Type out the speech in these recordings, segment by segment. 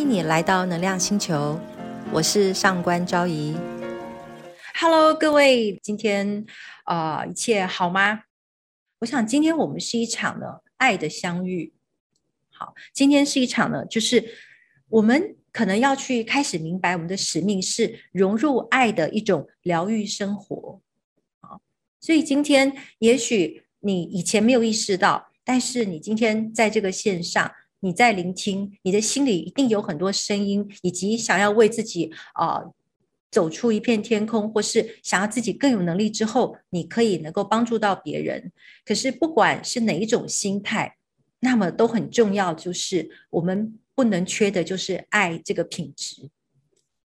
欢迎你来到能量星球，我是上官昭仪。Hello，各位，今天啊，一切好吗？我想今天我们是一场呢爱的相遇。好，今天是一场呢，就是我们可能要去开始明白，我们的使命是融入爱的一种疗愈生活。好，所以今天也许你以前没有意识到，但是你今天在这个线上。你在聆听，你的心里一定有很多声音，以及想要为自己啊走出一片天空，或是想要自己更有能力之后，你可以能够帮助到别人。可是不管是哪一种心态，那么都很重要，就是我们不能缺的就是爱这个品质。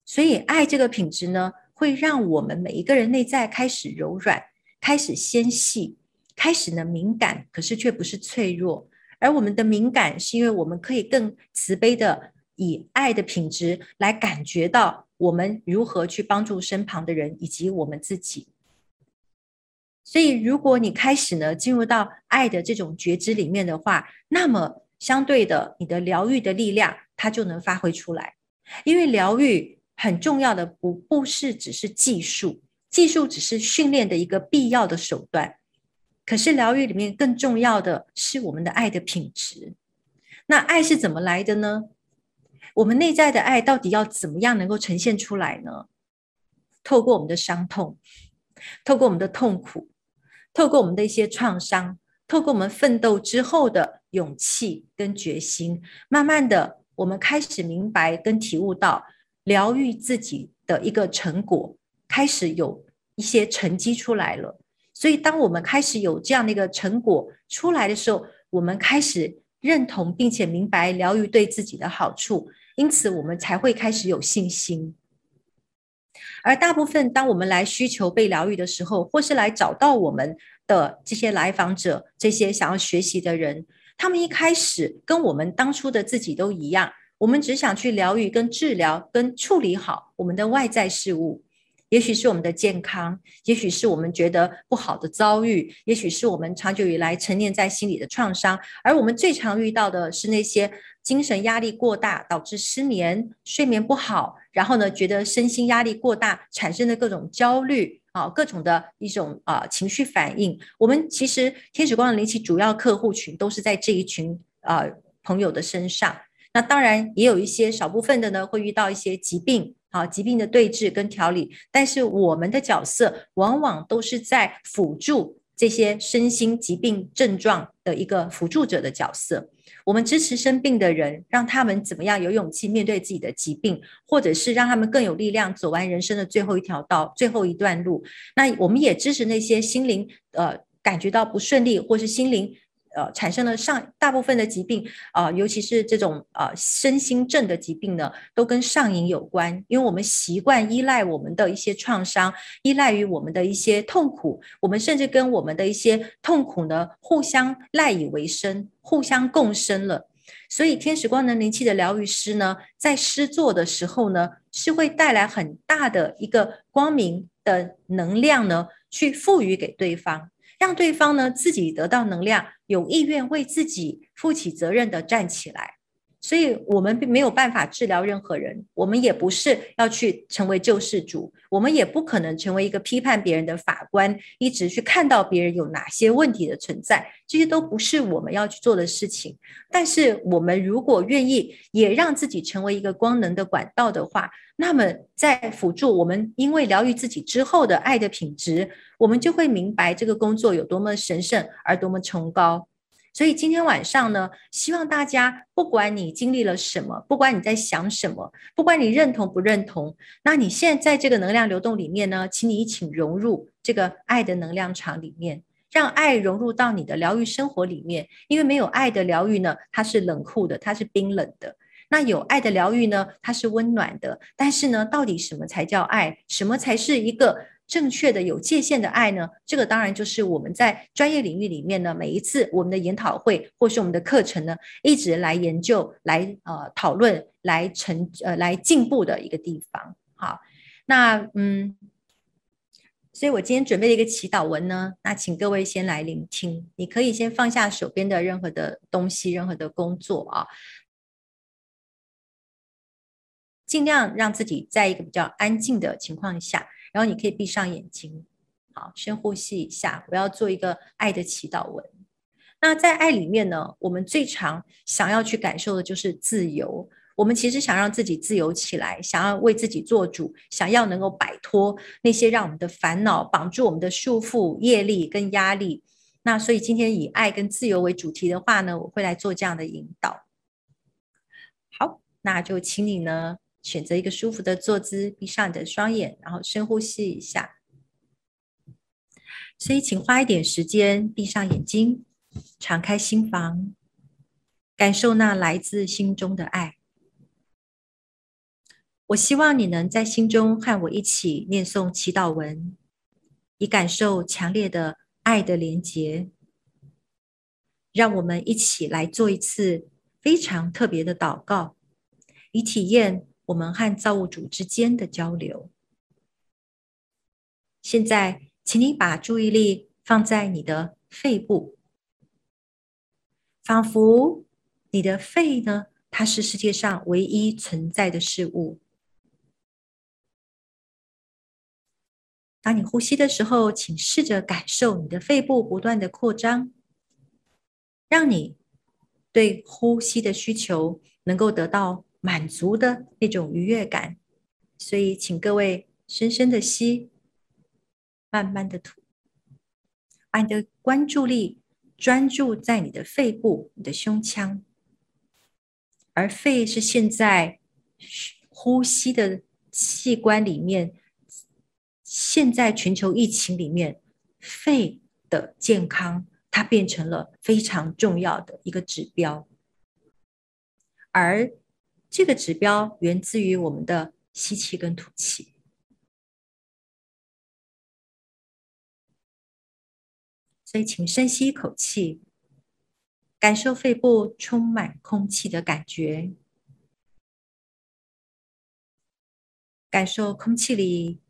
所以爱这个品质呢，会让我们每一个人内在开始柔软，开始纤细，开始呢敏感，可是却不是脆弱。而我们的敏感，是因为我们可以更慈悲的以爱的品质来感觉到我们如何去帮助身旁的人以及我们自己。所以，如果你开始呢进入到爱的这种觉知里面的话，那么相对的，你的疗愈的力量它就能发挥出来。因为疗愈很重要的不不是只是技术，技术只是训练的一个必要的手段。可是疗愈里面更重要的是我们的爱的品质。那爱是怎么来的呢？我们内在的爱到底要怎么样能够呈现出来呢？透过我们的伤痛，透过我们的痛苦，透过我们的一些创伤，透过我们奋斗之后的勇气跟决心，慢慢的，我们开始明白跟体悟到疗愈自己的一个成果，开始有一些成绩出来了。所以，当我们开始有这样的一个成果出来的时候，我们开始认同并且明白疗愈对自己的好处，因此我们才会开始有信心。而大部分当我们来需求被疗愈的时候，或是来找到我们的这些来访者、这些想要学习的人，他们一开始跟我们当初的自己都一样，我们只想去疗愈、跟治疗、跟处理好我们的外在事物。也许是我们的健康，也许是我们觉得不好的遭遇，也许是我们长久以来沉淀在心里的创伤。而我们最常遇到的是那些精神压力过大导致失眠、睡眠不好，然后呢，觉得身心压力过大产生的各种焦虑啊，各种的一种啊情绪反应。我们其实天使光的灵气主要客户群都是在这一群啊朋友的身上。那当然也有一些少部分的呢，会遇到一些疾病。好，疾病的对治跟调理，但是我们的角色往往都是在辅助这些身心疾病症状的一个辅助者的角色。我们支持生病的人，让他们怎么样有勇气面对自己的疾病，或者是让他们更有力量走完人生的最后一条道、最后一段路。那我们也支持那些心灵呃感觉到不顺利，或是心灵。呃，产生了上大部分的疾病啊，尤其是这种呃身心症的疾病呢，都跟上瘾有关。因为我们习惯依赖我们的一些创伤，依赖于我们的一些痛苦，我们甚至跟我们的一些痛苦呢互相赖以为生，互相共生了。所以，天使光能灵气的疗愈师呢，在施作的时候呢，是会带来很大的一个光明的能量呢，去赋予给对方。让对方呢自己得到能量，有意愿为自己负起责任的站起来。所以，我们并没有办法治疗任何人，我们也不是要去成为救世主，我们也不可能成为一个批判别人的法官，一直去看到别人有哪些问题的存在，这些都不是我们要去做的事情。但是，我们如果愿意，也让自己成为一个光能的管道的话，那么在辅助我们，因为疗愈自己之后的爱的品质，我们就会明白这个工作有多么神圣而多么崇高。所以今天晚上呢，希望大家，不管你经历了什么，不管你在想什么，不管你认同不认同，那你现在在这个能量流动里面呢，请你一起融入这个爱的能量场里面，让爱融入到你的疗愈生活里面。因为没有爱的疗愈呢，它是冷酷的，它是冰冷的；那有爱的疗愈呢，它是温暖的。但是呢，到底什么才叫爱？什么才是一个？正确的有界限的爱呢？这个当然就是我们在专业领域里面呢，每一次我们的研讨会或是我们的课程呢，一直来研究、来呃讨论、来成呃来进步的一个地方。好，那嗯，所以我今天准备了一个祈祷文呢，那请各位先来聆听。你可以先放下手边的任何的东西、任何的工作啊。尽量让自己在一个比较安静的情况下，然后你可以闭上眼睛，好，深呼吸一下。我要做一个爱的祈祷文。那在爱里面呢，我们最常想要去感受的就是自由。我们其实想让自己自由起来，想要为自己做主，想要能够摆脱那些让我们的烦恼绑住我们的束缚、业力跟压力。那所以今天以爱跟自由为主题的话呢，我会来做这样的引导。好，那就请你呢选择一个舒服的坐姿，闭上你的双眼，然后深呼吸一下。所以请花一点时间，闭上眼睛，敞开心房，感受那来自心中的爱。我希望你能在心中和我一起念诵祈祷文，以感受强烈的爱的连结。让我们一起来做一次非常特别的祷告，以体验我们和造物主之间的交流。现在，请你把注意力放在你的肺部，仿佛你的肺呢，它是世界上唯一存在的事物。当你呼吸的时候，请试着感受你的肺部不断的扩张，让你对呼吸的需求能够得到满足的那种愉悦感。所以，请各位深深的吸，慢慢的吐，把你的关注力专注在你的肺部、你的胸腔，而肺是现在呼吸的器官里面。现在全球疫情里面，肺的健康它变成了非常重要的一个指标，而这个指标源自于我们的吸气跟吐气。所以，请深吸一口气，感受肺部充满空气的感觉，感受空气里。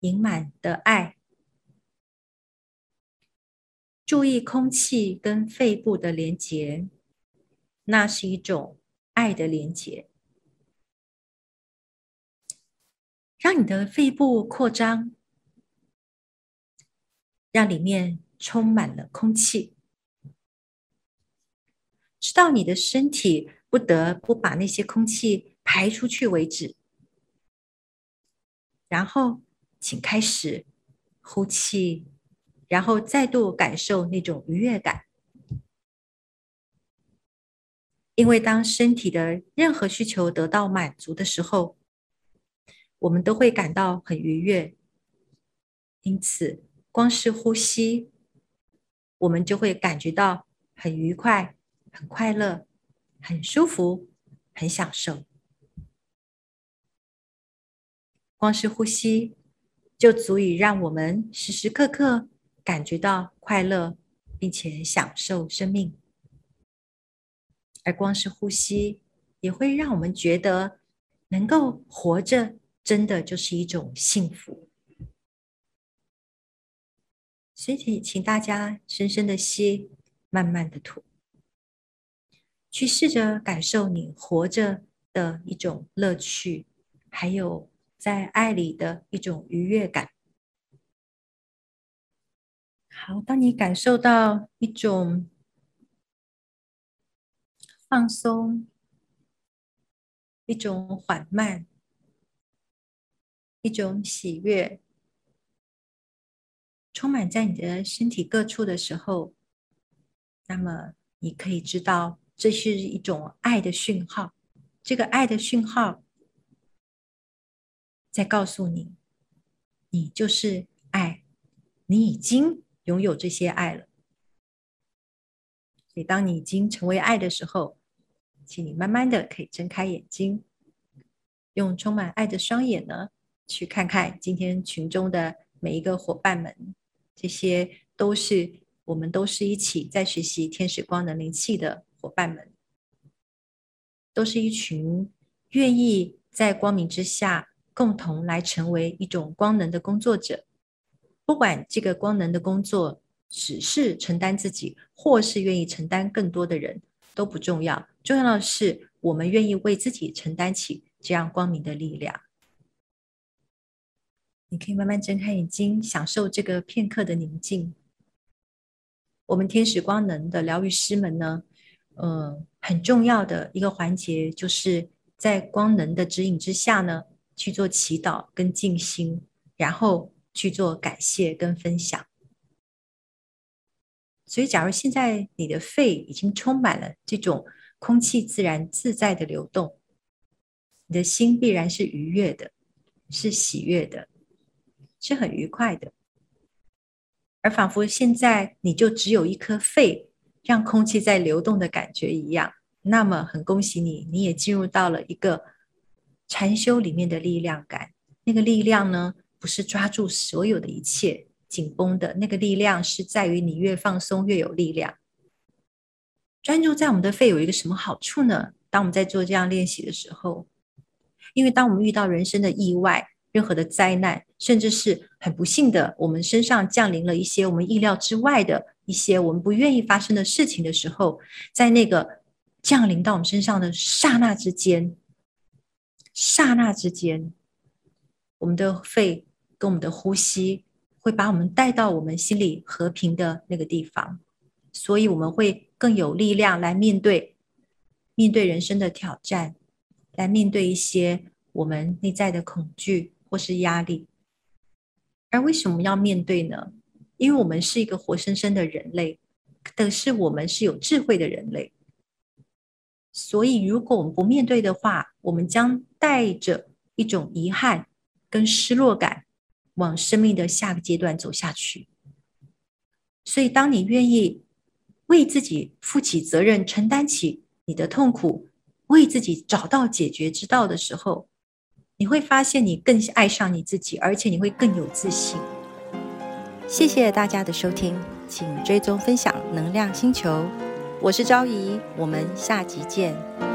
盈满的爱，注意空气跟肺部的连接，那是一种爱的连接。让你的肺部扩张，让里面充满了空气，直到你的身体不得不把那些空气排出去为止，然后。请开始呼气，然后再度感受那种愉悦感。因为当身体的任何需求得到满足的时候，我们都会感到很愉悦。因此，光是呼吸，我们就会感觉到很愉快、很快乐、很舒服、很享受。光是呼吸。就足以让我们时时刻刻感觉到快乐，并且享受生命。而光是呼吸，也会让我们觉得能够活着，真的就是一种幸福。所以，请大家深深的吸，慢慢的吐，去试着感受你活着的一种乐趣，还有。在爱里的一种愉悦感。好，当你感受到一种放松、一种缓慢、一种喜悦，充满在你的身体各处的时候，那么你可以知道，这是一种爱的讯号。这个爱的讯号。再告诉你，你就是爱，你已经拥有这些爱了。所以，当你已经成为爱的时候，请你慢慢的可以睁开眼睛，用充满爱的双眼呢，去看看今天群中的每一个伙伴们。这些都是我们都是一起在学习天使光能灵气的伙伴们，都是一群愿意在光明之下。共同来成为一种光能的工作者，不管这个光能的工作只是承担自己，或是愿意承担更多的人，都不重要。重要的是，我们愿意为自己承担起这样光明的力量。你可以慢慢睁开眼睛，享受这个片刻的宁静。我们天使光能的疗愈师们呢，呃，很重要的一个环节，就是在光能的指引之下呢，去做祈祷跟静心，然后去做感谢跟分享。所以，假如现在你的肺已经充满了这种空气自然自在的流动，你的心必然是愉悦的，是喜悦的。是很愉快的，而仿佛现在你就只有一颗肺，让空气在流动的感觉一样。那么，很恭喜你，你也进入到了一个禅修里面的力量感。那个力量呢，不是抓住所有的一切紧绷的，那个力量是在于你越放松越有力量。专注在我们的肺有一个什么好处呢？当我们在做这样练习的时候，因为当我们遇到人生的意外。任何的灾难，甚至是很不幸的，我们身上降临了一些我们意料之外的一些我们不愿意发生的事情的时候，在那个降临到我们身上的刹那之间，刹那之间，我们的肺跟我们的呼吸会把我们带到我们心里和平的那个地方，所以我们会更有力量来面对面对人生的挑战，来面对一些我们内在的恐惧。或是压力，而为什么要面对呢？因为我们是一个活生生的人类，但是我们是有智慧的人类，所以如果我们不面对的话，我们将带着一种遗憾跟失落感，往生命的下个阶段走下去。所以，当你愿意为自己负起责任，承担起你的痛苦，为自己找到解决之道的时候，你会发现，你更爱上你自己，而且你会更有自信。谢谢大家的收听，请追踪分享能量星球，我是昭仪，我们下集见。